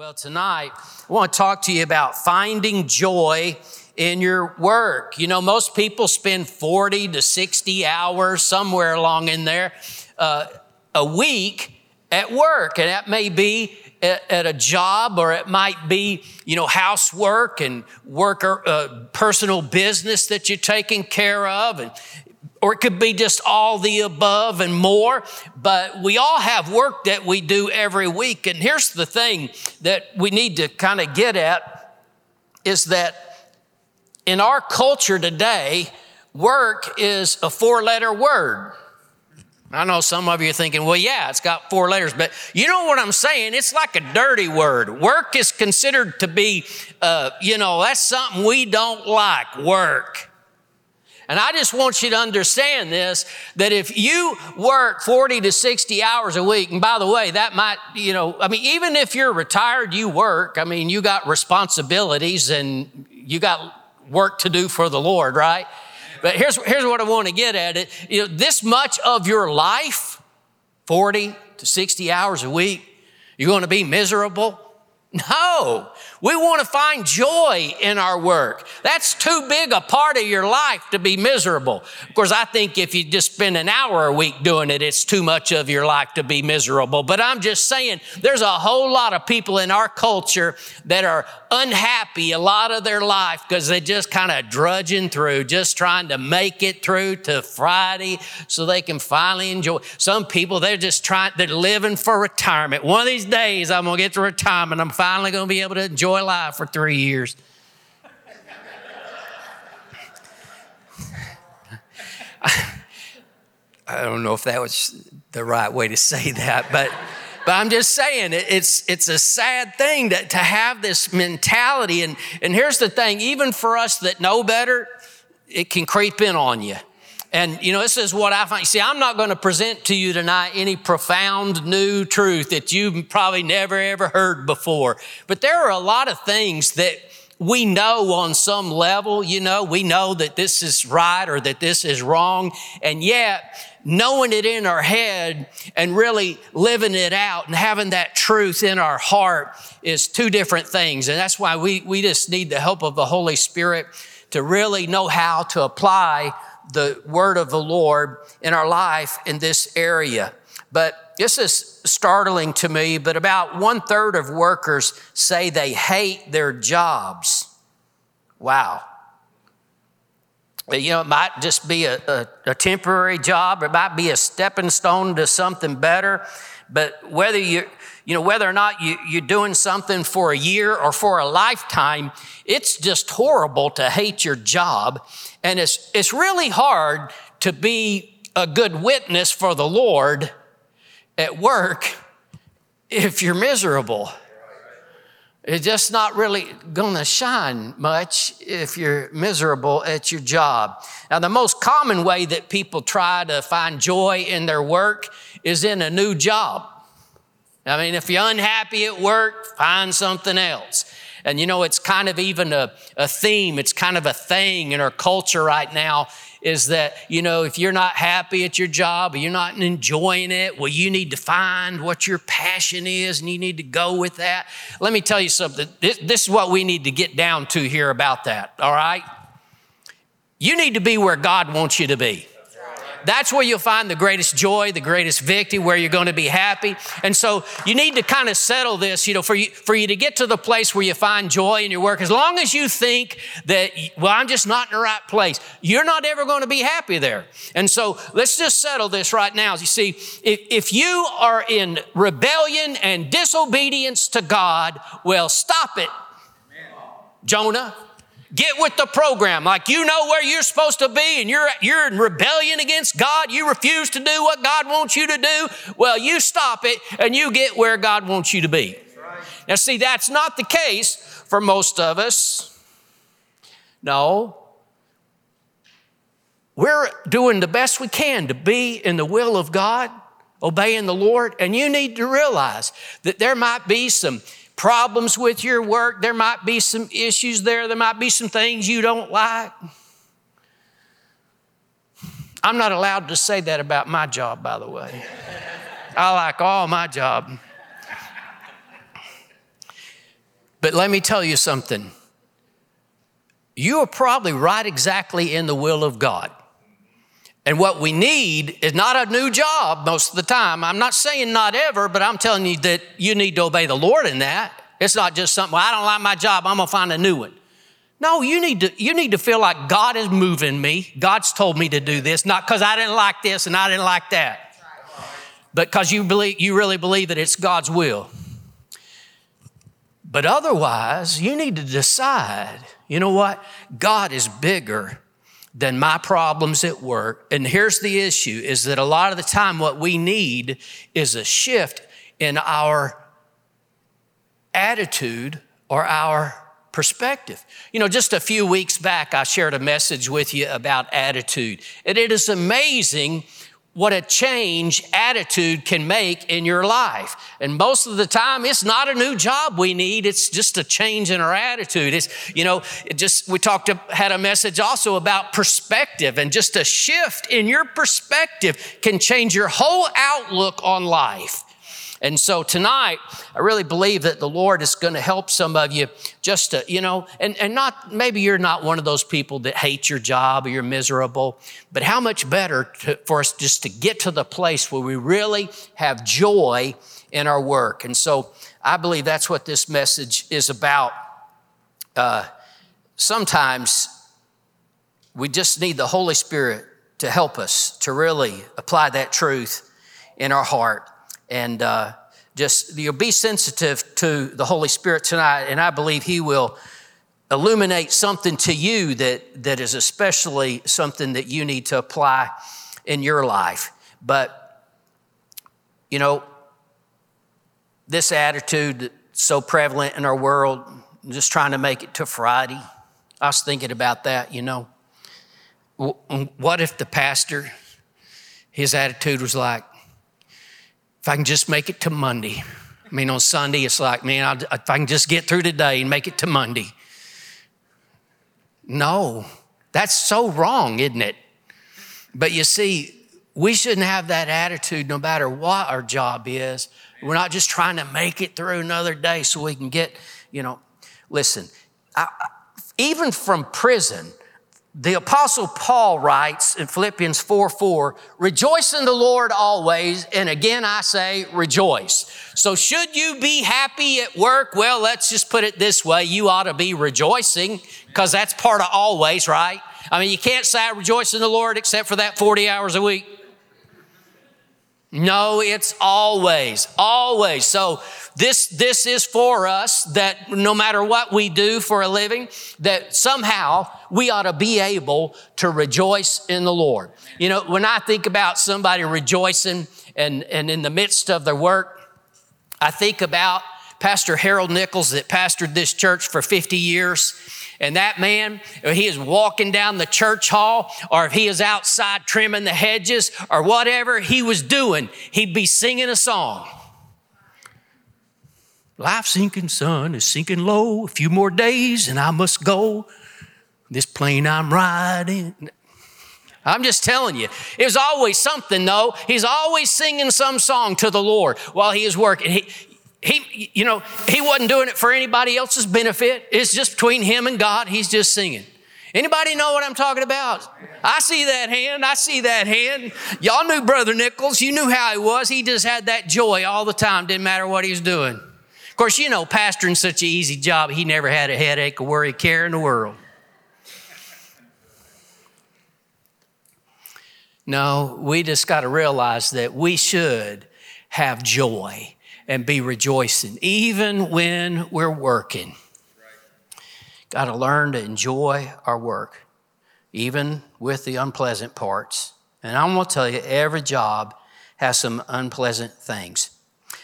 Well, tonight, I want to talk to you about finding joy in your work. You know, most people spend 40 to 60 hours, somewhere along in there, uh, a week at work. And that may be at, at, a job or it might be, you know, housework and work, uh, personal business that you're taking care of. And or it could be just all the above and more. But we all have work that we do every week. And here's the thing that we need to kind of get at is that in our culture today, work is a four letter word. I know some of you are thinking, well, yeah, it's got four letters, but you know what I'm saying? It's like a dirty word. Work is considered to be, uh, you know, that's something we don't like, work. And I just want you to understand this that if you work 40 to 60 hours a week, and by the way, that might, you know, I mean, even if you're retired, you work. I mean, you got responsibilities and you got work to do for the Lord, right? But here's, here's what I want to get at it. You know, this much of your life, 40 to 60 hours a week, you're going to be miserable? No. We want to find joy in our work. That's too big a part of your life to be miserable. Of course, I think if you just spend an hour a week doing it, it's too much of your life to be miserable. But I'm just saying, there's a whole lot of people in our culture that are unhappy a lot of their life because they're just kind of drudging through, just trying to make it through to Friday so they can finally enjoy. Some people, they're just trying, they're living for retirement. One of these days, I'm going to get to retirement. I'm finally going to be able to enjoy enjoy life for three years. I don't know if that was the right way to say that, but but I'm just saying it's it's a sad thing that to have this mentality. And and here's the thing, even for us that know better, it can creep in on you. And you know, this is what I find. See, I'm not going to present to you tonight any profound new truth that you've probably never ever heard before. But there are a lot of things that we know on some level, you know, we know that this is right or that this is wrong. And yet, knowing it in our head and really living it out and having that truth in our heart is two different things. And that's why we, we just need the help of the Holy Spirit to really know how to apply the word of the Lord in our life in this area. But this is startling to me, but about one third of workers say they hate their jobs. Wow. You know, it might just be a, a, a temporary job, it might be a stepping stone to something better. But whether you, you know, whether or not you, you're doing something for a year or for a lifetime, it's just horrible to hate your job. And it's, it's really hard to be a good witness for the Lord at work if you're miserable. It's just not really going to shine much if you're miserable at your job. Now, the most common way that people try to find joy in their work is in a new job. I mean, if you're unhappy at work, find something else. And you know, it's kind of even a, a theme, it's kind of a thing in our culture right now is that, you know, if you're not happy at your job or you're not enjoying it, well, you need to find what your passion is and you need to go with that. Let me tell you something. This, this is what we need to get down to here about that, all right? You need to be where God wants you to be. That's where you'll find the greatest joy, the greatest victory, where you're going to be happy. And so you need to kind of settle this, you know, for you, for you to get to the place where you find joy in your work. As long as you think that, well, I'm just not in the right place, you're not ever going to be happy there. And so let's just settle this right now. You see, if, if you are in rebellion and disobedience to God, well, stop it. Jonah, Get with the program. Like you know where you're supposed to be and you're, you're in rebellion against God. You refuse to do what God wants you to do. Well, you stop it and you get where God wants you to be. Right. Now, see, that's not the case for most of us. No. We're doing the best we can to be in the will of God, obeying the Lord, and you need to realize that there might be some problems with your work. There might be some issues there. There might be some things you don't like. I'm not allowed to say that about my job, by the way. I like all my job. But let me tell you something. You are probably right exactly in the will of God. And what we need is not a new job most of the time. I'm not saying not ever, but I'm telling you that you need to obey the Lord in that. It's not just something, well, I don't like my job, I'm gonna find a new one. No, you need to, you need to feel like God is moving me. God's told me to do this, not because I didn't like this and I didn't like that, but because you believe, you really believe that it's God's will. But otherwise, you need to decide, you know what? God is bigger than my problems at work. And here's the issue is that a lot of the time what we need is a shift in our attitude or our perspective. You know, just a few weeks back, I shared a message with you about attitude. And it is amazing what a change attitude can make in your life. And most of the time, it's not a new job we need. It's just a change in our attitude. It's, you know, it just, we talked, had a message also about perspective and just a shift in your perspective can change your whole outlook on life. And so tonight, I really believe that the Lord is going to help some of you just to, you know, and, and not, maybe you're not one of those people that hate your job or you're miserable, but how much better to, for us just to get to the place where we really have joy in our work. And so I believe that's what this message is about. Uh, sometimes we just need the Holy Spirit to help us to really apply that truth in our heart and uh, just you'll be sensitive to the Holy Spirit tonight, and I believe He will illuminate something to you that, that is especially something that you need to apply in your life. But, you know, this attitude that's so prevalent in our world, just trying to make it to Friday. I was thinking about that, you know. What if the pastor, his attitude was like, if I can just make it to Monday. I mean, on Sunday, it's like, man, I'll, if I can just get through today and make it to Monday. No, that's so wrong, isn't it? But you see, we shouldn't have that attitude no matter what our job is. We're not just trying to make it through another day so we can get, you know, listen, I, even from prison, the apostle Paul writes in Philippians 4 4, rejoice in the Lord always. And again, I say rejoice. So should you be happy at work? Well, let's just put it this way. You ought to be rejoicing because that's part of always, right? I mean, you can't say I rejoice in the Lord except for that 40 hours a week. No, it's always, always. So this, this is for us that no matter what we do for a living, that somehow we ought to be able to rejoice in the Lord. You know, when I think about somebody rejoicing and, and in the midst of their work, I think about Pastor Harold Nichols that pastored this church for 50 years. And that man, he is walking down the church hall or if he is outside trimming the hedges or whatever he was doing, he'd be singing a song. Life sinking sun is sinking low. A few more days and I must go. This plane I'm riding. I'm just telling you, it was always something, though. He's always singing some song to the Lord while he is working. He, he, you know, he wasn't doing it for anybody else's benefit. It's just between him and God. He's just singing. Anybody know what I'm talking about? I see that hand. I see that hand. Y'all knew Brother Nichols. You knew how he was. He just had that joy all the time. Didn't matter what he was doing. Of course, you know, pastoring such an easy job. He never had a headache or worry, care in the world. No, we just got to realize that we should have joy and be rejoicing, even when we're working. Got to learn to enjoy our work, even with the unpleasant parts. And I'm going to tell you, every job has some unpleasant things.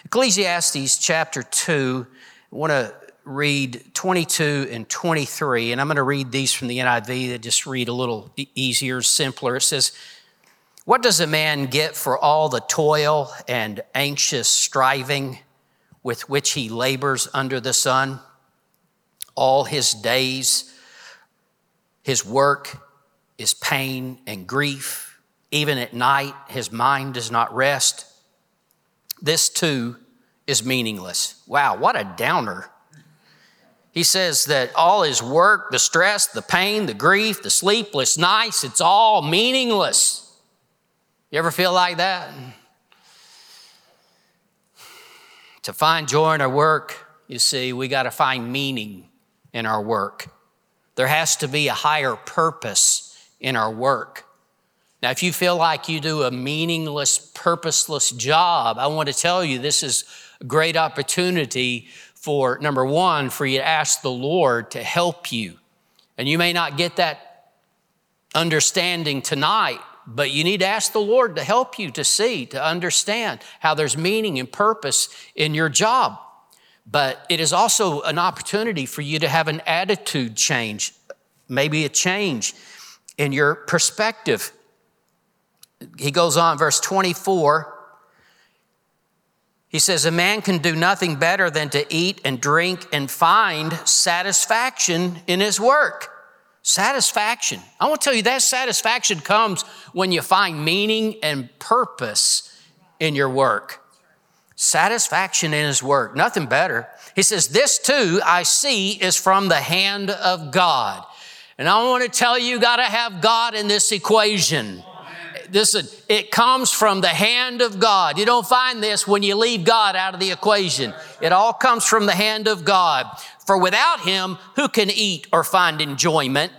Ecclesiastes chapter 2, I want to read 22 and 23, and I'm going to read these from the NIV that just read a little easier, simpler. It says, what does a man get for all the toil and anxious striving with which he labors under the sun? All his days, his work is pain and grief. Even at night, his mind does not rest. This too is meaningless. Wow, what a downer. He says that all his work, the stress, the pain, the grief, the sleepless nights, it's all meaningless. You ever feel like that? To find joy in our work, you see, we got to find meaning in our work. There has to be a higher purpose in our work. Now, if you feel like you do a meaningless, purposeless job, I want to tell you this is a great opportunity for number one, for you to ask the Lord to help you. And you may not get that understanding tonight, but you need to ask the Lord to help you to see, to understand how there's meaning and purpose in your job. But it is also an opportunity for you to have an attitude change, maybe a change in your perspective. He goes on, verse 24. He says, A man can do nothing better than to eat and drink and find satisfaction in his work. Satisfaction. I want to tell you that satisfaction comes when you find meaning and purpose in your work. Satisfaction in his work, nothing better. He says, This too I see is from the hand of God. And I want to tell you, you got to have God in this equation listen, it comes from the hand of God. You don't find this when you leave God out of the equation. It all comes from the hand of God. For without him, who can eat or find enjoyment?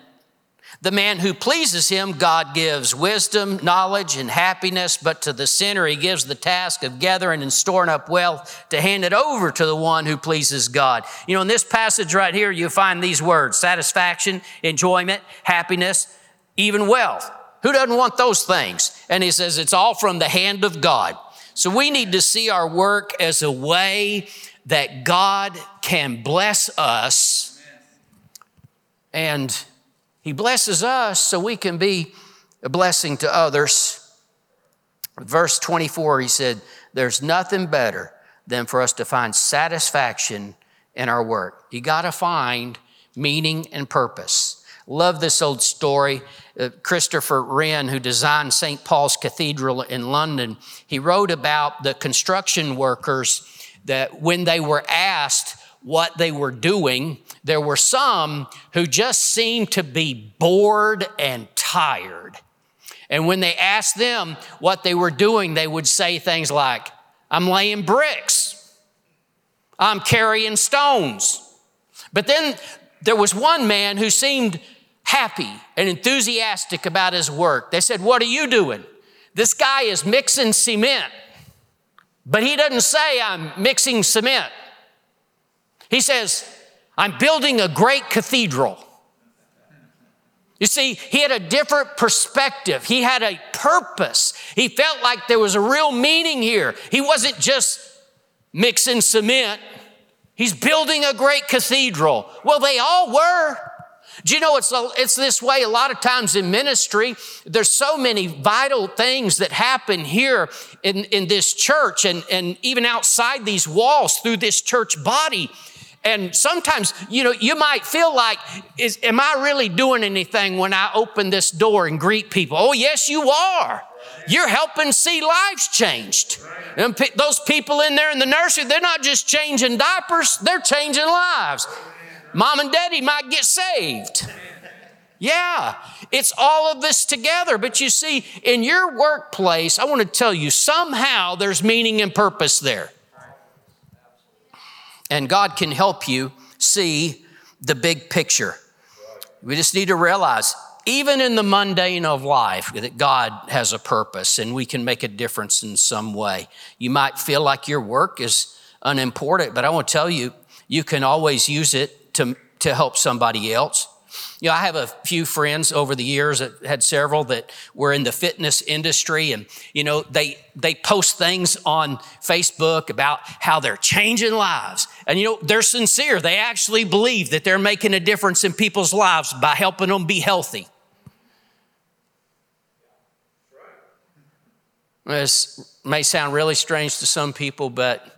The man who pleases him, God gives wisdom, knowledge, and happiness, but to the sinner, he gives the task of gathering and storing up wealth to hand it over to the one who pleases God. You know, in this passage right here, you find these words satisfaction, enjoyment, happiness, even wealth. Who doesn't want those things? And he says it's all from the hand of God. So we need to see our work as a way that God can bless us. And he blesses us so we can be a blessing to others. Verse 24, he said, There's nothing better than for us to find satisfaction in our work. You got to find meaning and purpose. Love this old story. Uh, Christopher Wren, who designed St. Paul's Cathedral in London, he wrote about the construction workers that when they were asked what they were doing, there were some who just seemed to be bored and tired. And when they asked them what they were doing, they would say things like, I'm laying bricks, I'm carrying stones. But then there was one man who seemed happy and enthusiastic about his work. They said, What are you doing? This guy is mixing cement. But he doesn't say, I'm mixing cement. He says, I'm building a great cathedral. You see, he had a different perspective. He had a purpose. He felt like there was a real meaning here. He wasn't just mixing cement, he's building a great cathedral. Well, they all were. Do you know it's, it's this way a lot of times in ministry? There's so many vital things that happen here in, in this church and, and even outside these walls through this church body. And sometimes, you know, you might feel like, is, am I really doing anything when I open this door and greet people? Oh, yes, you are. You're helping see lives changed. And those people in there in the nursery, they're not just changing diapers, they're changing lives. Mom and daddy might get saved. Yeah, it's all of this together. But you see, in your workplace, I want to tell you somehow there's meaning and purpose there. And God can help you see the big picture. We just need to realize, even in the mundane of life, that God has a purpose and we can make a difference in some way. You might feel like your work is unimportant, but I want to tell you, you can always use it to, to help somebody else. You know, I have a few friends over the years, that had several that were in the fitness industry, and you know, they they post things on Facebook about how they're changing lives, and you know, they're sincere. They actually believe that they're making a difference in people's lives by helping them be healthy. This may sound really strange to some people, but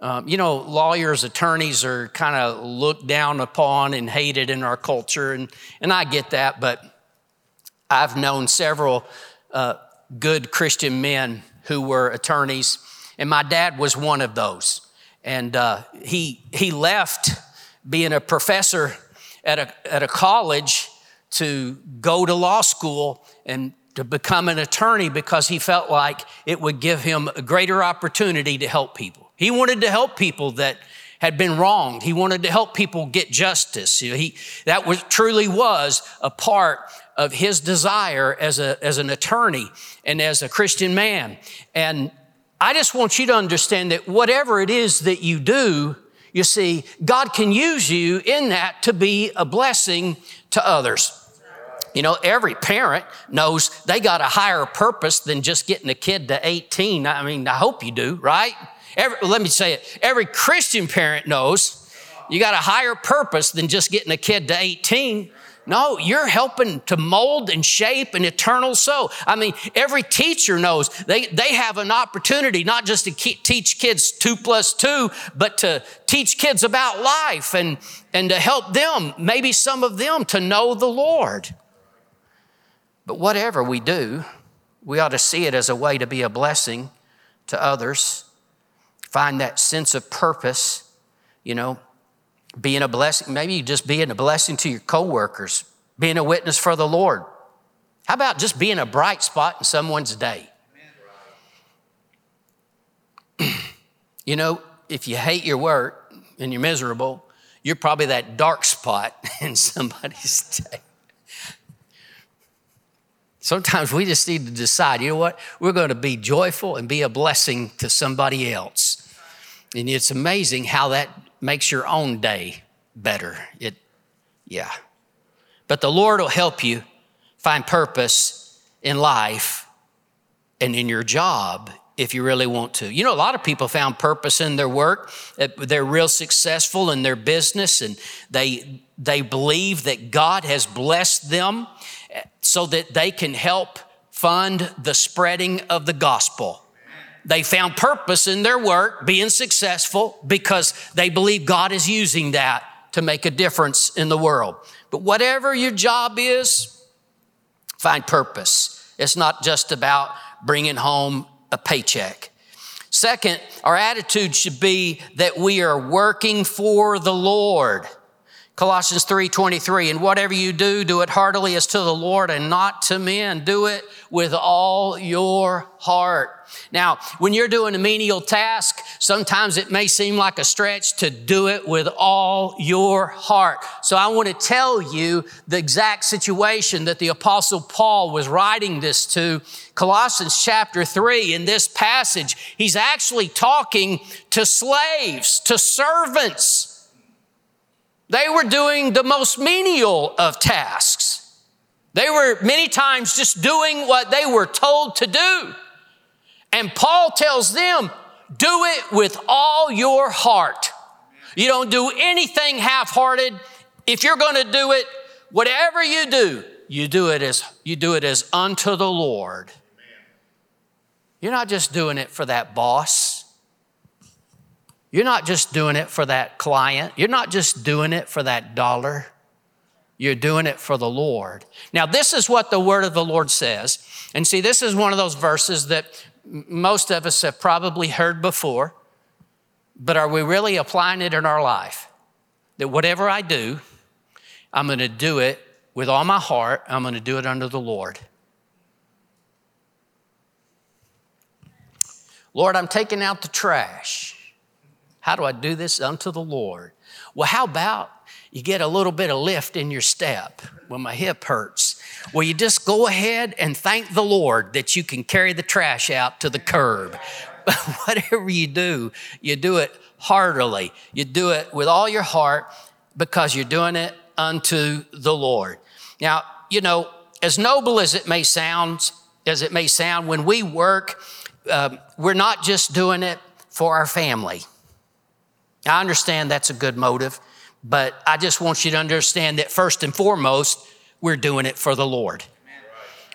um, you know, lawyers, attorneys are kind of looked down upon and hated in our culture, and, and I get that, but I've known several uh, good Christian men who were attorneys, and my dad was one of those. And uh, he, he left being a professor at a, at a college to go to law school and to become an attorney because he felt like it would give him a greater opportunity to help people. He wanted to help people that had been wronged. He wanted to help people get justice. He, that was, truly was a part of his desire as, a, as an attorney and as a Christian man. And I just want you to understand that whatever it is that you do, you see, God can use you in that to be a blessing to others. You know, every parent knows they got a higher purpose than just getting a kid to 18. I mean, I hope you do, right? Every, let me say it. Every Christian parent knows you got a higher purpose than just getting a kid to 18. No, you're helping to mold and shape an eternal soul. I mean, every teacher knows they, they have an opportunity not just to teach kids two plus two, but to teach kids about life and, and to help them, maybe some of them, to know the Lord. But whatever we do, we ought to see it as a way to be a blessing to others, find that sense of purpose, you know, being a blessing, maybe just being a blessing to your coworkers, being a witness for the Lord. How about just being a bright spot in someone's day? you know, if you hate your work and you're miserable, you're probably that dark spot in somebody's day. Sometimes we just need to decide, you know what? We're going to be joyful and be a blessing to somebody else. And it's amazing how that makes your own day better. It, yeah. But the Lord will help you find purpose in life and in your job if you really want to. You know, a lot of people found purpose in their work. They're real successful in their business and they, they believe that God has blessed them so that they can help fund the spreading of the gospel. They found purpose in their work, being successful, because they believe God is using that to make a difference in the world. But whatever your job is, find purpose. It's not just about bringing home a paycheck. Second, our attitude should be that we are working for the Lord. Colossians 3:23 and whatever you do do it heartily as to the Lord and not to men do it with all your heart. Now, when you're doing a menial task, sometimes it may seem like a stretch to do it with all your heart. So I want to tell you the exact situation that the apostle Paul was writing this to. Colossians chapter 3 in this passage, he's actually talking to slaves, to servants they were doing the most menial of tasks. They were many times just doing what they were told to do. And Paul tells them, do it with all your heart. You don't do anything half hearted. If you're going to do it, whatever you do, you do it as you do it as unto the Lord. You're not just doing it for that boss. You're not just doing it for that client. You're not just doing it for that dollar. You're doing it for the Lord. Now, this is what the word of the Lord says. And see, this is one of those verses that most of us have probably heard before, but are we really applying it in our life? That whatever I do, I'm going to do it with all my heart. I'm going to do it under the Lord. Lord, I'm taking out the trash. How do I do this unto the Lord? Well, how about you get a little bit of lift in your step when my hip hurts? Well, you just go ahead and thank the Lord that you can carry the trash out to the curb. But Whatever you do, you do it heartily. You do it with all your heart because you're doing it unto the Lord. Now, you know, as noble as it may sound, as it may sound, when we work, uh, we're not just doing it for our family. I understand that's a good motive, but I just want you to understand that first and foremost, we're doing it for the Lord.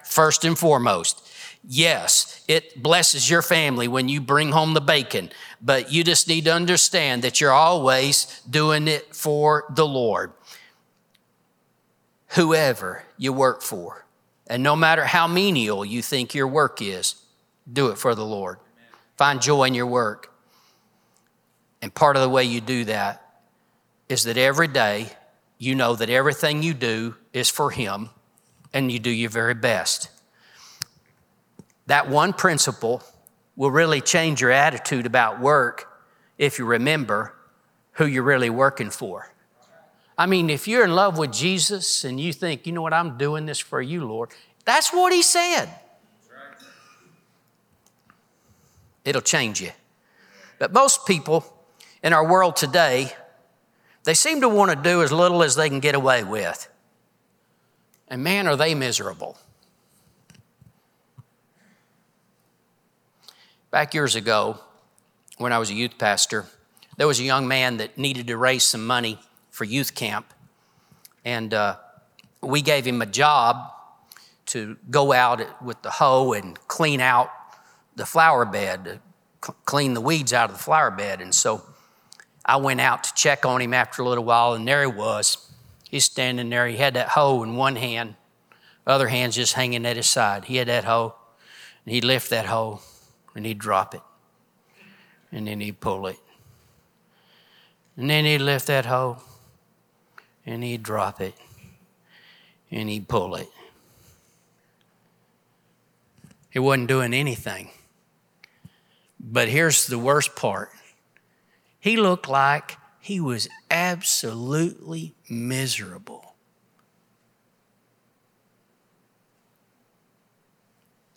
First and foremost. Yes, it blesses your family when you bring home the bacon, but you just need to understand that you're always doing it for the Lord. Whoever you work for, and no matter how menial you think your work is, do it for the Lord. Find joy in your work. And part of the way you do that is that every day you know that everything you do is for Him and you do your very best. That one principle will really change your attitude about work if you remember who you're really working for. I mean, if you're in love with Jesus and you think, you know what, I'm doing this for you, Lord, that's what He said. It'll change you. But most people in our world today, they seem to want to do as little as they can get away with. And man, are they miserable. Back years ago, when I was a youth pastor, there was a young man that needed to raise some money for youth camp. And uh, we gave him a job to go out with the hoe and clean out the flower bed, clean the weeds out of the flower bed. And so I went out to check on him after a little while, and there he was. He's standing there. He had that hoe in one hand, other hand's just hanging at his side. He had that hoe, and he'd lift that hoe, and he'd drop it, and then he'd pull it. And then he'd lift that hoe, and he'd drop it, and he'd pull it. He wasn't doing anything. But here's the worst part he looked like he was absolutely miserable.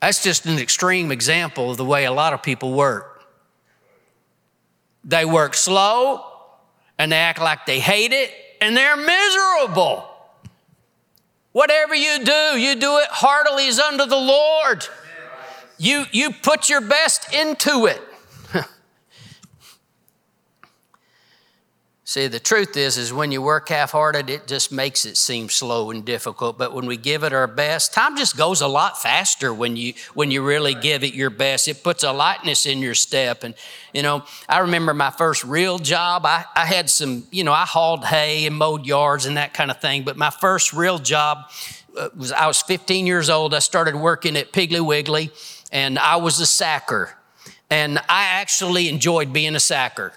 That's just an extreme example of the way a lot of people work. They work slow and they act like they hate it and they're miserable. Whatever you do, you do it heartily as unto the Lord. You, you put your best into it. See, the truth is, is when you work half-hearted, it just makes it seem slow and difficult. But when we give it our best, time just goes a lot faster when you when you really give it your best. It puts a lightness in your step. And you know, I remember my first real job. I, I had some, you know, I hauled hay and mowed yards and that kind of thing. But my first real job uh, was I was 15 years old. I started working at Piggly Wiggly, and I was a sacker. And I actually enjoyed being a sacker.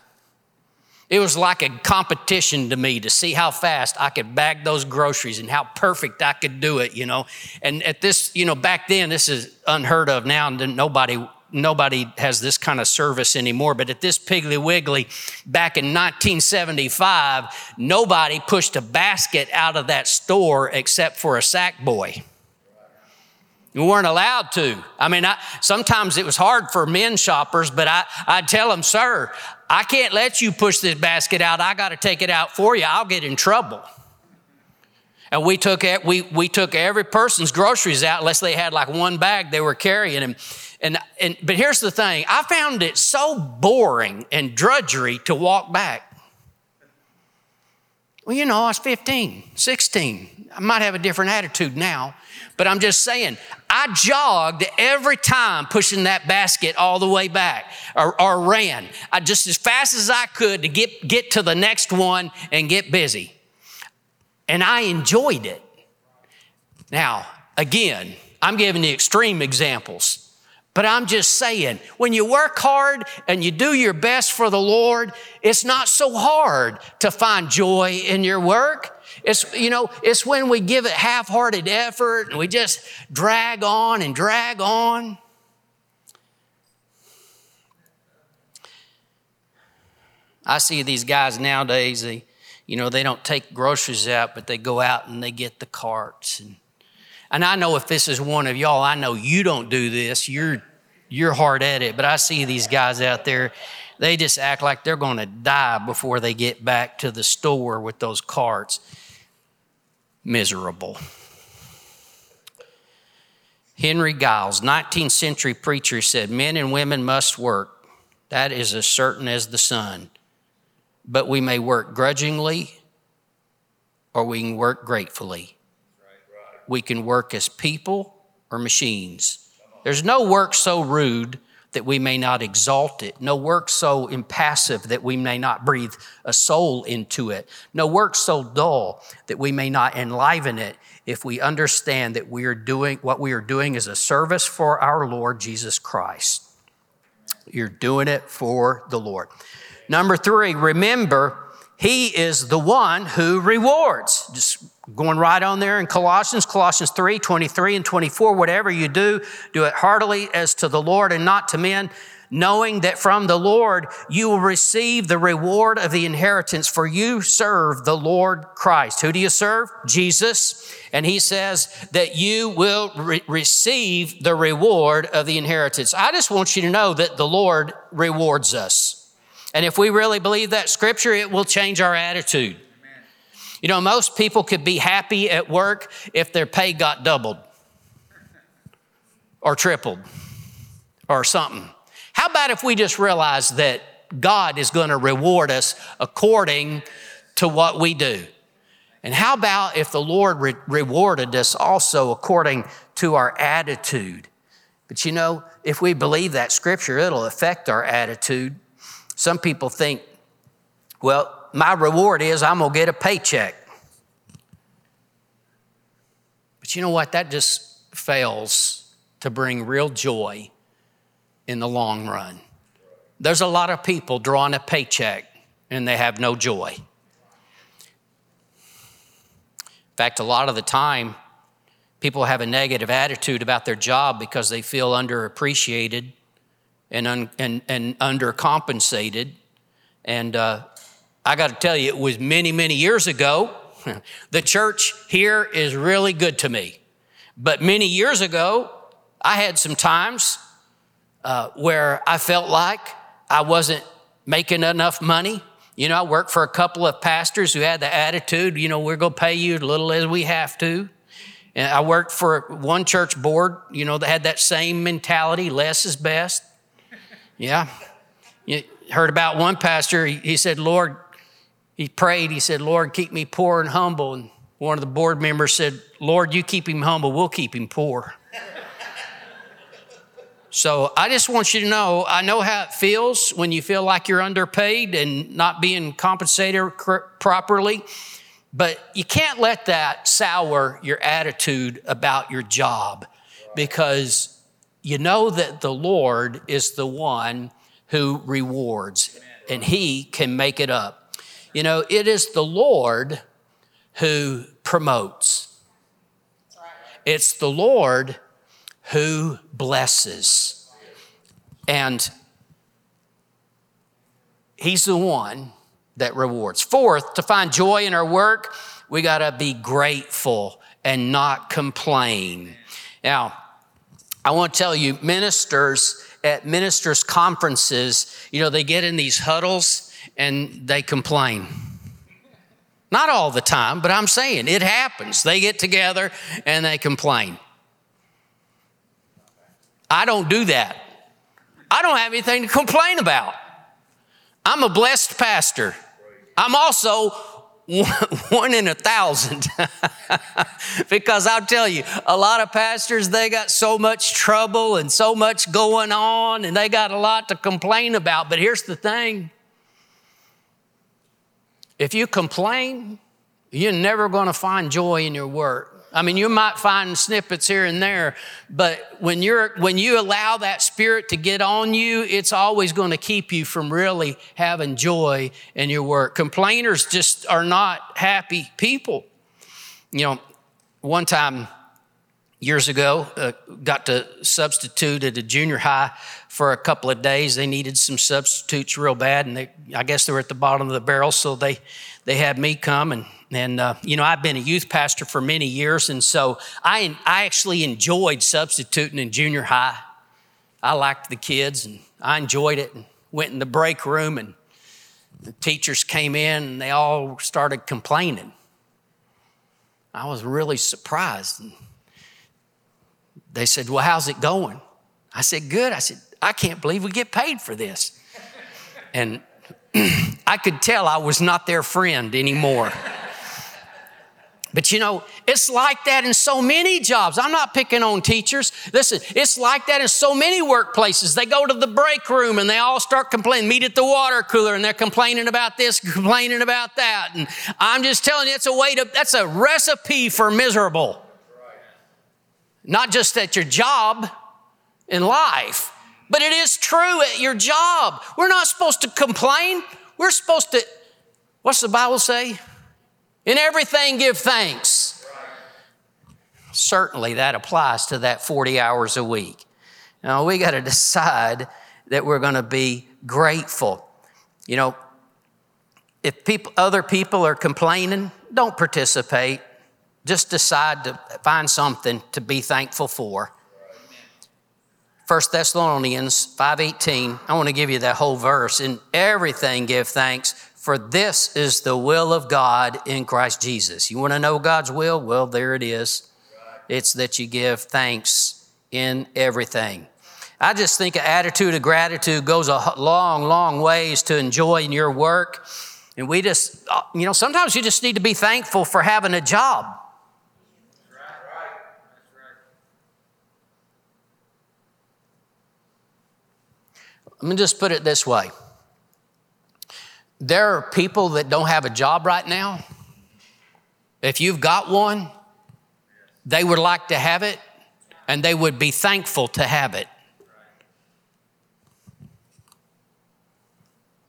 It was like a competition to me to see how fast I could bag those groceries and how perfect I could do it, you know. And at this, you know, back then, this is unheard of now, and nobody nobody has this kind of service anymore. But at this Piggly Wiggly back in 1975, nobody pushed a basket out of that store except for a sack boy. We weren't allowed to. I mean, I, sometimes it was hard for men shoppers, but I, I'd tell them, sir, I can't let you push this basket out. I got to take it out for you. I'll get in trouble. And we took, we, we took every person's groceries out unless they had like one bag they were carrying. And, and, and, but here's the thing I found it so boring and drudgery to walk back. Well, you know, I was 15, 16. I might have a different attitude now, but I'm just saying, I jogged every time pushing that basket all the way back or, or ran I, just as fast as I could to get, get to the next one and get busy. And I enjoyed it. Now, again, I'm giving the extreme examples. But I'm just saying, when you work hard and you do your best for the Lord, it's not so hard to find joy in your work. It's, you know, it's when we give it half hearted effort and we just drag on and drag on. I see these guys nowadays, they, you know, they don't take groceries out, but they go out and they get the carts and and I know if this is one of y'all, I know you don't do this. You're you're hard at it, but I see these guys out there, they just act like they're going to die before they get back to the store with those carts. Miserable. Henry Giles, 19th century preacher, said, Men and women must work. That is as certain as the sun. But we may work grudgingly or we can work gratefully. We can work as people or machines. There's no work so rude that we may not exalt it. No work so impassive that we may not breathe a soul into it. No work so dull that we may not enliven it if we understand that we are doing what we are doing is a service for our Lord Jesus Christ. You're doing it for the Lord. Number three, remember he is the one who rewards. Just going right on there in Colossians, Colossians 3 23 and 24, whatever you do, do it heartily as to the Lord and not to men, knowing that from the Lord you will receive the reward of the inheritance, for you serve the Lord Christ. Who do you serve? Jesus. And he says that you will re- receive the reward of the inheritance. I just want you to know that the Lord rewards us. And if we really believe that scripture, it will change our attitude. You know, most people could be happy at work if their pay got doubled or tripled or something. How about if we just realize that God is going to reward us according to what we do? And how about if the Lord re- rewarded us also according to our attitude? But you know, if we believe that scripture, it'll affect our attitude. Some people think, well, my reward is I'm going to get a paycheck. But you know what? That just fails to bring real joy in the long run. There's a lot of people drawing a paycheck and they have no joy. In fact, a lot of the time, people have a negative attitude about their job because they feel underappreciated and, un, and, and undercompensated. And uh, I got to tell you, it was many, many years ago. the church here is really good to me. But many years ago, I had some times uh, where I felt like I wasn't making enough money. You know, I worked for a couple of pastors who had the attitude, you know, we're going to pay you as little as we have to. And I worked for one church board, you know, that had that same mentality less is best. Yeah. You heard about one pastor, he, he said, Lord, he prayed, he said, Lord, keep me poor and humble. And one of the board members said, Lord, you keep him humble, we'll keep him poor. So I just want you to know I know how it feels when you feel like you're underpaid and not being compensated properly, but you can't let that sour your attitude about your job because you know that the Lord is the one who rewards and He can make it up. You know, it is the Lord who promotes, it's the Lord who blesses. And He's the one that rewards. Fourth, to find joy in our work, we got to be grateful and not complain. Now, I want to tell you, ministers at ministers' conferences, you know, they get in these huddles and they complain. Not all the time, but I'm saying it happens. They get together and they complain. I don't do that. I don't have anything to complain about. I'm a blessed pastor. I'm also one in a thousand. because I'll tell you, a lot of pastors, they got so much trouble and so much going on, and they got a lot to complain about. But here's the thing if you complain, you're never going to find joy in your work. I mean, you might find snippets here and there, but when you're when you allow that spirit to get on you, it's always going to keep you from really having joy in your work. Complainers just are not happy people. You know, one time years ago, uh, got to substitute at a junior high for a couple of days. They needed some substitutes real bad, and they, I guess they were at the bottom of the barrel, so they they had me come and and, uh, you know, I've been a youth pastor for many years, and so I, I actually enjoyed substituting in junior high. I liked the kids, and I enjoyed it, and went in the break room, and the teachers came in, and they all started complaining. I was really surprised. And they said, Well, how's it going? I said, Good. I said, I can't believe we get paid for this. And I could tell I was not their friend anymore. But you know, it's like that in so many jobs. I'm not picking on teachers. Listen, it's like that in so many workplaces. They go to the break room and they all start complaining, meet at the water cooler and they're complaining about this, complaining about that. And I'm just telling you, it's a way to, that's a recipe for miserable. Not just at your job in life, but it is true at your job. We're not supposed to complain. We're supposed to What's the Bible say? In everything, give thanks. Certainly, that applies to that 40 hours a week. Now, we got to decide that we're going to be grateful. You know, if people, other people are complaining, don't participate. Just decide to find something to be thankful for. 1 Thessalonians 5:18. I want to give you that whole verse. In everything give thanks, for this is the will of God in Christ Jesus. You want to know God's will? Well, there it is. It's that you give thanks in everything. I just think an attitude of gratitude goes a long, long ways to enjoying your work. And we just, uh, you know, sometimes you just need to be thankful for having a job. Let me just put it this way there are people that don't have a job right now. If you've got one, they would like to have it and they would be thankful to have it.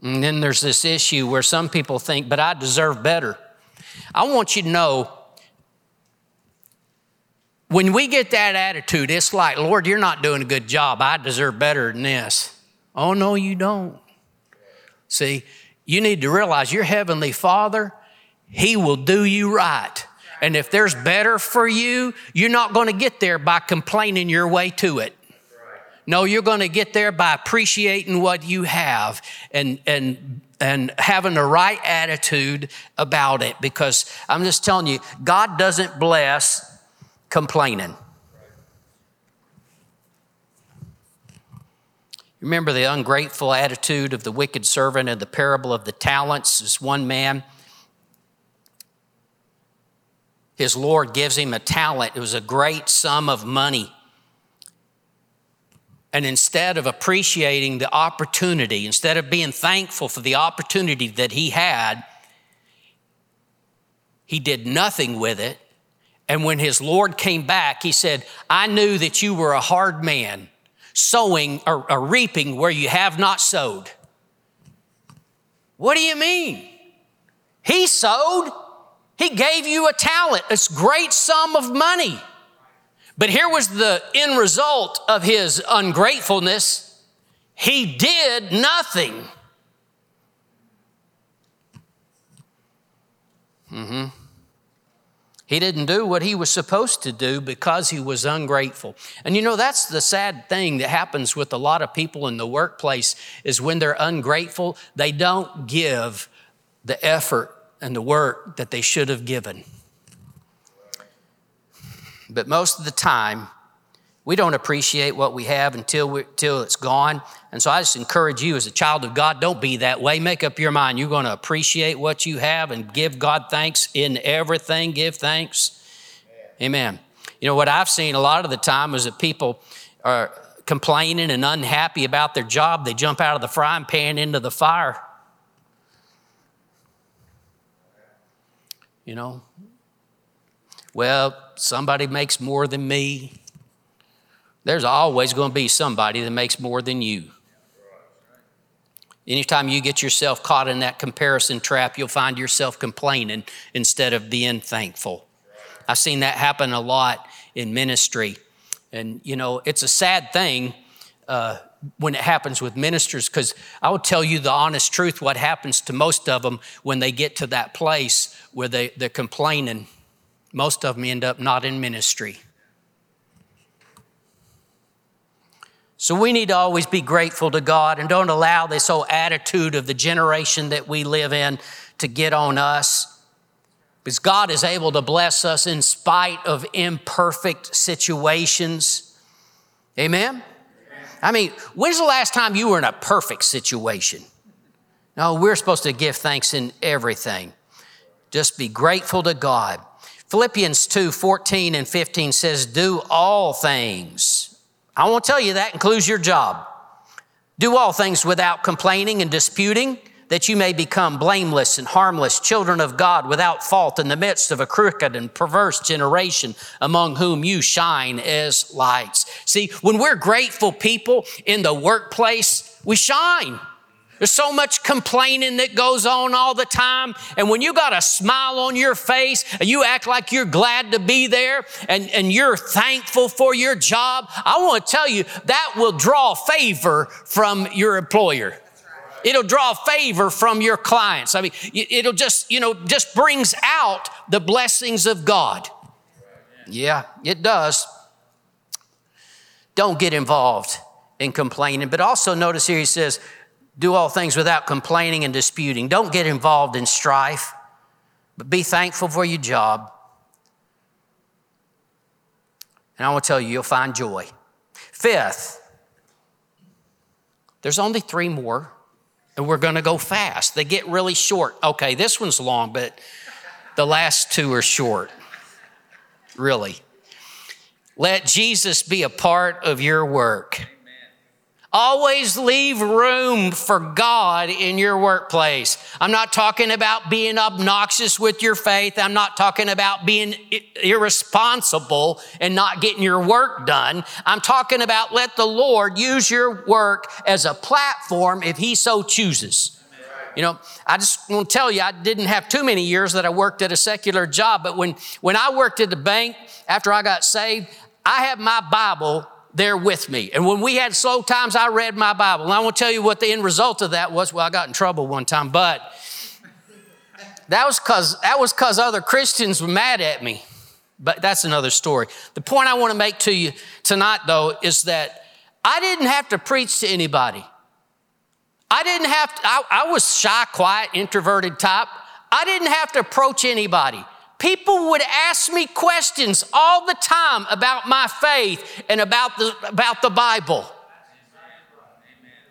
And then there's this issue where some people think, but I deserve better. I want you to know when we get that attitude, it's like, Lord, you're not doing a good job. I deserve better than this. Oh, no, you don't. See, you need to realize your Heavenly Father, He will do you right. And if there's better for you, you're not going to get there by complaining your way to it. No, you're going to get there by appreciating what you have and, and, and having the right attitude about it. Because I'm just telling you, God doesn't bless complaining. Remember the ungrateful attitude of the wicked servant in the parable of the talents? This one man, his Lord gives him a talent. It was a great sum of money. And instead of appreciating the opportunity, instead of being thankful for the opportunity that he had, he did nothing with it. And when his Lord came back, he said, I knew that you were a hard man sowing or, or reaping where you have not sowed. What do you mean? He sowed. He gave you a talent, a great sum of money. But here was the end result of his ungratefulness. He did nothing. Mm-hmm. He didn't do what he was supposed to do because he was ungrateful. And you know, that's the sad thing that happens with a lot of people in the workplace is when they're ungrateful, they don't give the effort and the work that they should have given. But most of the time, we don't appreciate what we have until, we, until it's gone. And so I just encourage you as a child of God, don't be that way. Make up your mind. You're going to appreciate what you have and give God thanks in everything. Give thanks. Amen. Amen. You know, what I've seen a lot of the time is that people are complaining and unhappy about their job. They jump out of the frying pan into the fire. You know, well, somebody makes more than me. There's always going to be somebody that makes more than you. Anytime you get yourself caught in that comparison trap, you'll find yourself complaining instead of being thankful. I've seen that happen a lot in ministry. And, you know, it's a sad thing uh, when it happens with ministers because I will tell you the honest truth what happens to most of them when they get to that place where they, they're complaining. Most of them end up not in ministry. So we need to always be grateful to God and don't allow this whole attitude of the generation that we live in to get on us. Because God is able to bless us in spite of imperfect situations. Amen? I mean, when's the last time you were in a perfect situation? No, we're supposed to give thanks in everything. Just be grateful to God. Philippians 2 14 and 15 says, Do all things I won't tell you that includes your job. Do all things without complaining and disputing, that you may become blameless and harmless children of God without fault in the midst of a crooked and perverse generation among whom you shine as lights. See, when we're grateful people in the workplace, we shine. There's so much complaining that goes on all the time. And when you got a smile on your face and you act like you're glad to be there and, and you're thankful for your job, I want to tell you that will draw favor from your employer. It'll draw favor from your clients. I mean, it'll just, you know, just brings out the blessings of God. Yeah, it does. Don't get involved in complaining. But also notice here he says, do all things without complaining and disputing. Don't get involved in strife, but be thankful for your job. And I want to tell you, you'll find joy. Fifth, there's only three more, and we're going to go fast. They get really short. Okay, this one's long, but the last two are short. Really. Let Jesus be a part of your work. Always leave room for God in your workplace. I'm not talking about being obnoxious with your faith. I'm not talking about being irresponsible and not getting your work done. I'm talking about let the Lord use your work as a platform if He so chooses. You know, I just want to tell you, I didn't have too many years that I worked at a secular job, but when, when I worked at the bank after I got saved, I had my Bible there with me. And when we had slow times, I read my Bible. And I won't tell you what the end result of that was. Well, I got in trouble one time, but that was because that was because other Christians were mad at me. But that's another story. The point I want to make to you tonight, though, is that I didn't have to preach to anybody. I didn't have to, I, I was shy, quiet, introverted type. I didn't have to approach anybody. People would ask me questions all the time about my faith and about the, about the Bible.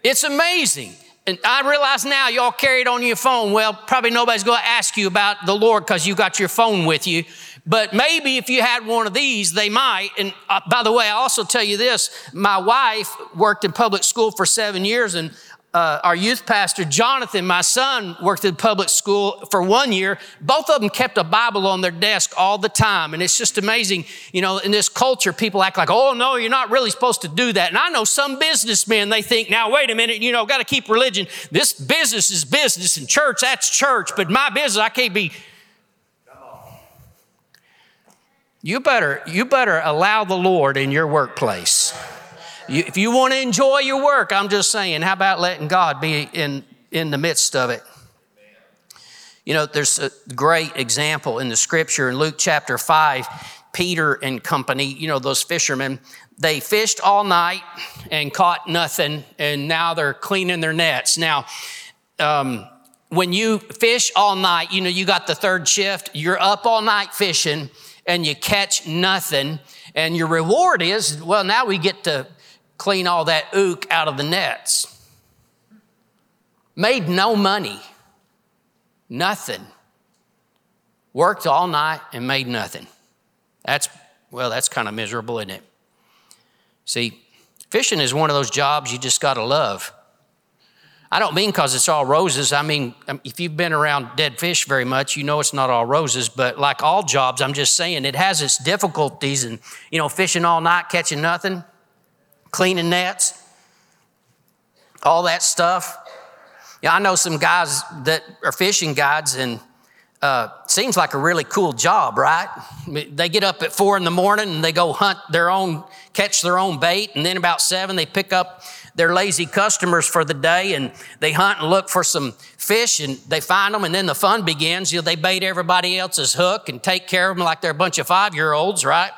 It's amazing. And I realize now y'all carry it on your phone. Well, probably nobody's going to ask you about the Lord because you got your phone with you. But maybe if you had one of these, they might. And uh, by the way, I also tell you this my wife worked in public school for seven years, and uh, our youth pastor, Jonathan, my son, worked in public school for one year. Both of them kept a Bible on their desk all the time. And it's just amazing, you know, in this culture, people act like, oh, no, you're not really supposed to do that. And I know some businessmen, they think, now, wait a minute, you know, got to keep religion. This business is business, and church, that's church. But my business, I can't be. You better, you better allow the Lord in your workplace. You, if you want to enjoy your work, I'm just saying, how about letting God be in, in the midst of it? You know, there's a great example in the scripture in Luke chapter 5. Peter and company, you know, those fishermen, they fished all night and caught nothing, and now they're cleaning their nets. Now, um, when you fish all night, you know, you got the third shift, you're up all night fishing and you catch nothing, and your reward is, well, now we get to clean all that ook out of the nets. Made no money, nothing. Worked all night and made nothing. That's, well, that's kind of miserable, isn't it? See, fishing is one of those jobs you just got to love. I don't mean because it's all roses. I mean, um, if you've been around dead fish very much, you know it's not all roses. But like all jobs, I'm just saying it has its difficulties. And, you know, fishing all night, catching nothing, cleaning nets, all that stuff. Yeah, I know some guys that are fishing guides, and uh, seems like a really cool job, right? They get up at four in the morning and they go hunt their own, catch their own bait, and then about seven they pick up their lazy customers for the day and they hunt and look for some fish and they find them and then the fun begins. You know, they bait everybody else's hook and take care of them like they're a bunch of five year olds, right?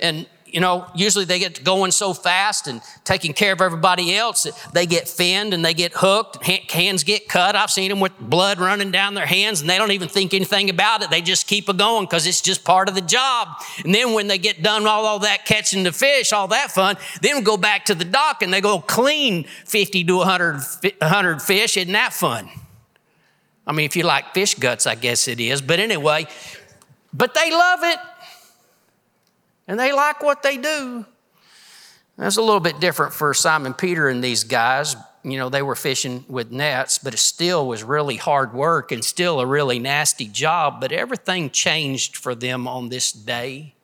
And you know, usually they get going so fast and taking care of everybody else that they get finned and they get hooked, hands get cut. I've seen them with blood running down their hands and they don't even think anything about it. They just keep it going because it's just part of the job. And then when they get done all, all that catching the fish, all that fun, then go back to the dock and they go clean 50 to 100, 100 fish. Isn't that fun? I mean, if you like fish guts, I guess it is. But anyway, but they love it and they like what they do. That's a little bit different for Simon Peter and these guys. You know, they were fishing with nets, but it still was really hard work and still a really nasty job. But everything changed for them on this day.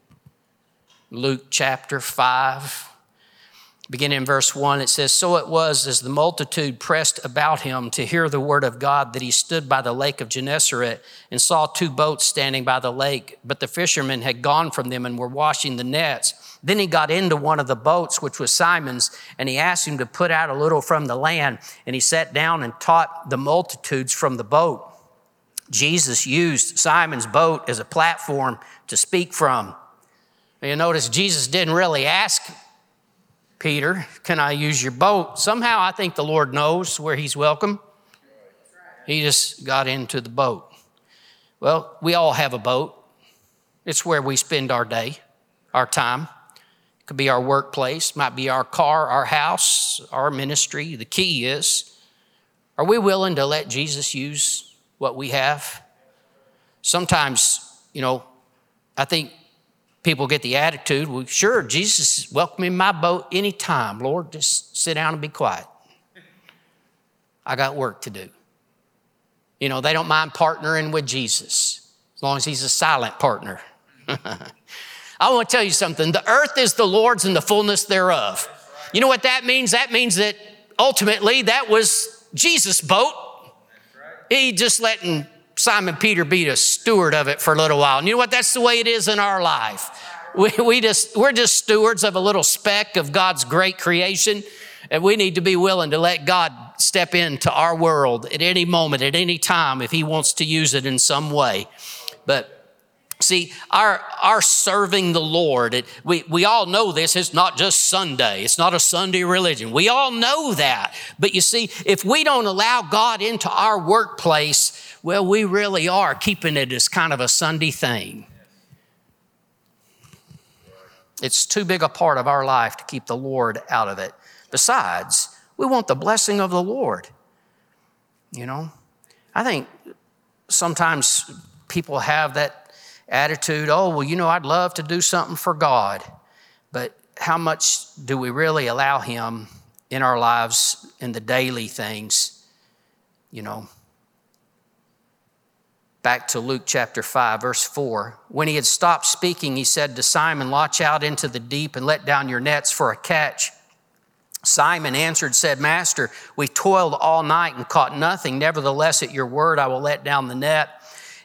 Luke chapter 5. Beginning in verse 1, it says, So it was as the multitude pressed about him to hear the word of God that he stood by the lake of Gennesaret and saw two boats standing by the lake, but the fishermen had gone from them and were washing the nets. Then he got into one of the boats, which was Simon's, and he asked him to put out a little from the land, and he sat down and taught the multitudes from the boat. Jesus used Simon's boat as a platform to speak from. You notice Jesus didn't really ask Peter, can I use your boat? Somehow I think the Lord knows where he's welcome. He just got into the boat. Well, we all have a boat. It's where we spend our day, our time. It could be our workplace, might be our car, our house, our ministry. The key is are we willing to let Jesus use what we have? Sometimes, you know, I think people get the attitude, well, sure, Jesus welcome in my boat anytime. Lord, just sit down and be quiet. I got work to do. You know, they don't mind partnering with Jesus as long as he's a silent partner. I want to tell you something. The earth is the Lord's and the fullness thereof. You know what that means? That means that ultimately that was Jesus' boat. He just letting Simon Peter be a steward of it for a little while. And you know what? That's the way it is in our life. We, we just, we're just stewards of a little speck of God's great creation. And we need to be willing to let God step into our world at any moment, at any time, if He wants to use it in some way. But See, our, our serving the Lord, it, we, we all know this, it's not just Sunday. It's not a Sunday religion. We all know that. But you see, if we don't allow God into our workplace, well, we really are keeping it as kind of a Sunday thing. It's too big a part of our life to keep the Lord out of it. Besides, we want the blessing of the Lord. You know, I think sometimes people have that attitude oh, well, you know, I'd love to do something for God, but how much do we really allow Him in our lives in the daily things? You know, Back to Luke chapter 5, verse 4. When he had stopped speaking, he said to Simon, Launch out into the deep and let down your nets for a catch. Simon answered, said, Master, we toiled all night and caught nothing. Nevertheless, at your word, I will let down the net.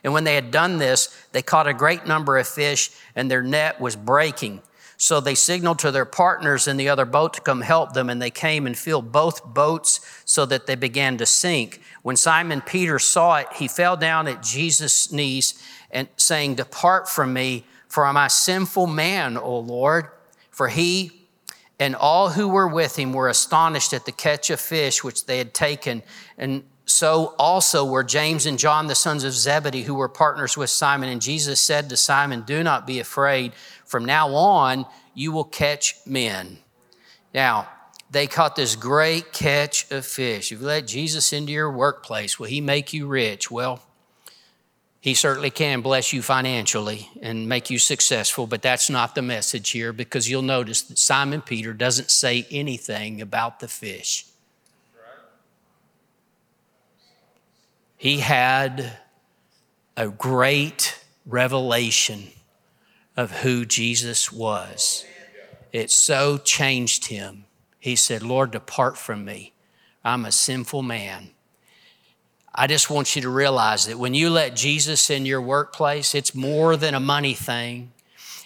And when they had done this, they caught a great number of fish, and their net was breaking. So they signaled to their partners in the other boat to come help them, and they came and filled both boats so that they began to sink. When Simon Peter saw it, he fell down at Jesus' knees and saying, Depart from me, for I'm a sinful man, O Lord. For he and all who were with him were astonished at the catch of fish which they had taken. And so also were James and John, the sons of Zebedee, who were partners with Simon. And Jesus said to Simon, Do not be afraid. From now on, you will catch men. Now, they caught this great catch of fish. If you let Jesus into your workplace, will he make you rich? Well, he certainly can bless you financially and make you successful, but that's not the message here because you'll notice that Simon Peter doesn't say anything about the fish. He had a great revelation of who Jesus was. It so changed him he said, Lord, depart from me. I'm a sinful man. I just want you to realize that when you let Jesus in your workplace, it's more than a money thing.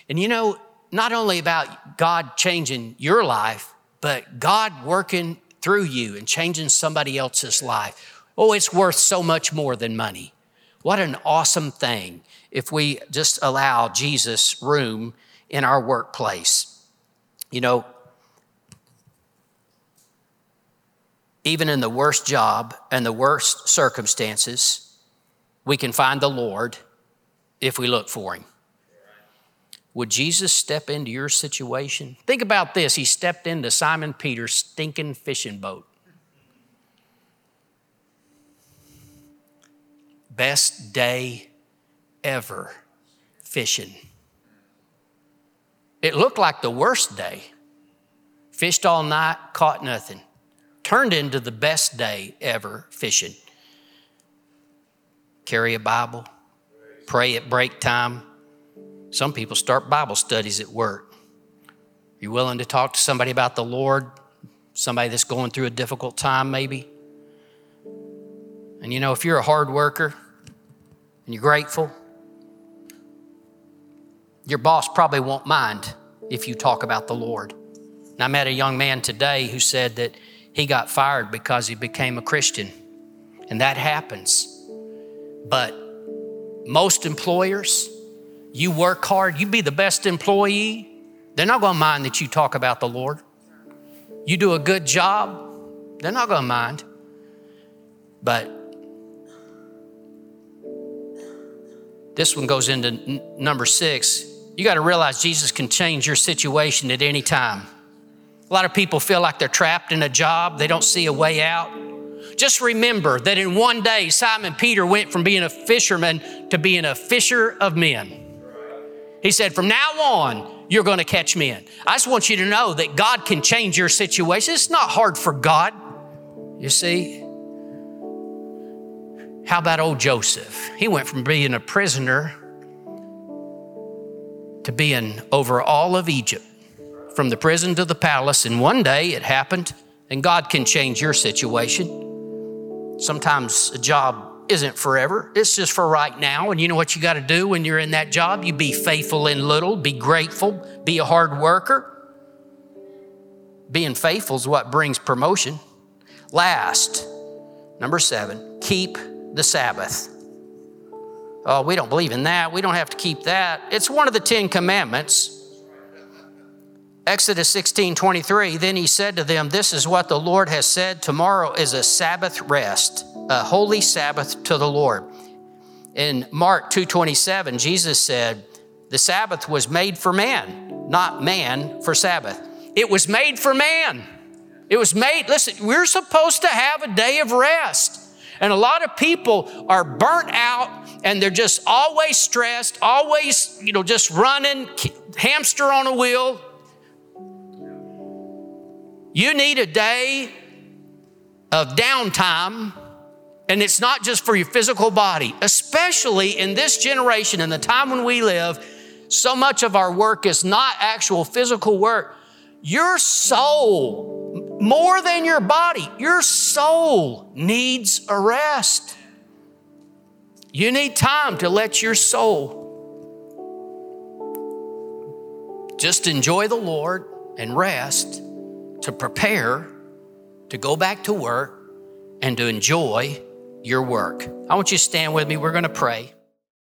And you know, not only about God changing your life, but God working through you and changing somebody else's life. Oh, it's worth so much more than money. What an awesome thing if we just allow Jesus room in our workplace. You know, even in the worst job and the worst circumstances, we can find the Lord if we look for Him. Would Jesus step into your situation? Think about this. He stepped into Simon Peter's stinking fishing boat. Best day ever fishing. It looked like the worst day. Fished all night, caught nothing turned into the best day ever fishing. Carry a Bible, pray at break time. Some people start Bible studies at work. You willing to talk to somebody about the Lord? Somebody that's going through a difficult time, maybe? And you know, if you're a hard worker and you're grateful, your boss probably won't mind if you talk about the Lord. And I met a young man today who said that he got fired because he became a Christian. And that happens. But most employers, you work hard, you be the best employee, they're not going to mind that you talk about the Lord. You do a good job, they're not going to mind. But this one goes into n- number six. You got to realize Jesus can change your situation at any time. A lot of people feel like they're trapped in a job, they don't see a way out. Just remember that in one day, Simon Peter went from being a fisherman to being a fisher of men. He said, From now on, you're going to catch men. I just want you to know that God can change your situation. It's not hard for God. You see? How about old Joseph? He went from being a prisoner to being over all of Egypt, from the prison to the palace. And one day it happened, and God can change your situation. Sometimes a job isn't forever, it's just for right now. And you know what you got to do when you're in that job? You be faithful in little, be grateful, be a hard worker. Being faithful is what brings promotion. Last, number seven, keep the Sabbath. Oh, we don't believe in that. We don't have to keep that. It's one of the Ten Commandments. Exodus 16 23, then he said to them, This is what the Lord has said. Tomorrow is a Sabbath rest, a holy Sabbath to the Lord. In Mark 2:27, Jesus said, The Sabbath was made for man, not man for Sabbath. It was made for man. It was made, listen, we're supposed to have a day of rest. And a lot of people are burnt out and they're just always stressed, always, you know, just running, hamster on a wheel. You need a day of downtime, and it's not just for your physical body, especially in this generation, in the time when we live. So much of our work is not actual physical work. Your soul, more than your body, your soul needs a rest. You need time to let your soul just enjoy the Lord and rest to prepare to go back to work and to enjoy your work. I want you to stand with me. We're going to pray.